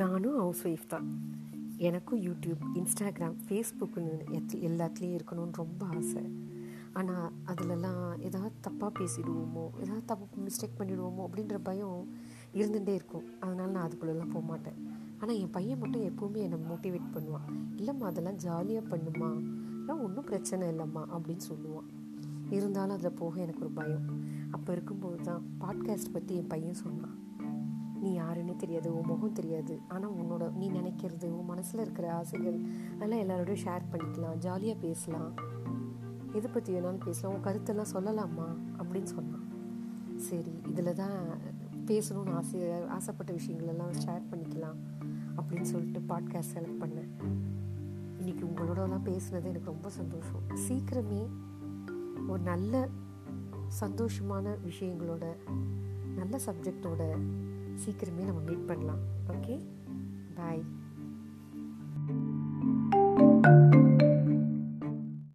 நானும் house wife தான். எனக்கும் யூடியூப் இன்ஸ்டாகிராம் ஃபேஸ்புக்குன்னு எத் எல்லாத்துலேயும் இருக்கணும்னு ரொம்ப ஆசை. ஆனால் அதிலெல்லாம் ஏதாவது தப்பாக பேசிடுவோமோ ஏதாவது தப்பு மிஸ்டேக் பண்ணிவிடுவோமோ அப்படின்ற பயம் இருந்துகிட்டே இருக்கும். அதனால் நான் அதுக்குள்ளெல்லாம் போக மாட்டேன். ஆனால் என் பையன் மட்டும் எப்போவுமே என்னை மோட்டிவேட் பண்ணுவான். இல்லைம்மா அதெல்லாம் ஜாலியாக பண்ணுமா அதெல்லாம் ஒன்றும் பிரச்சனை இல்லைம்மா அப்படின்னு சொல்லுவான். இருந்தாலும் அதில் போக எனக்கு ஒரு பயம். அப்போ இருக்கும்போது தான் பாட்காஸ்ட் பற்றி என் பையன் சொன்னான். தெரியாது உன் முகம் தெரியாது. ஆனால் உன்னோட நீ நினைக்கிறது உன் மனசில் இருக்கிற ஆசைகள் அதெல்லாம் எல்லாரோடையும் ஷேர் பண்ணிக்கலாம் ஜாலியாக பேசலாம். எதை பற்றி வேணாலும் பேசலாம். உன் கருத்தெல்லாம் சொல்லலாமா? அப்படின்னு சொன்னான். சரி இதில் தான் பேசணும்னு ஆசை ஆசைப்பட்ட விஷயங்களெல்லாம் ஷேர் பண்ணிக்கலாம் அப்படின்னு சொல்லிட்டு பாட்காஸ்ட் செலக்ட் பண்ணேன். இன்றைக்கி உங்களோடலாம் பேசுனது எனக்கு ரொம்ப சந்தோஷம். சீக்கிரமே ஒரு நல்ல சந்தோஷமான விஷயங்களோட நல்ல சப்ஜெக்டோட சீக்கிரமே நம்ம மீட் பண்ணலாம். Okay bye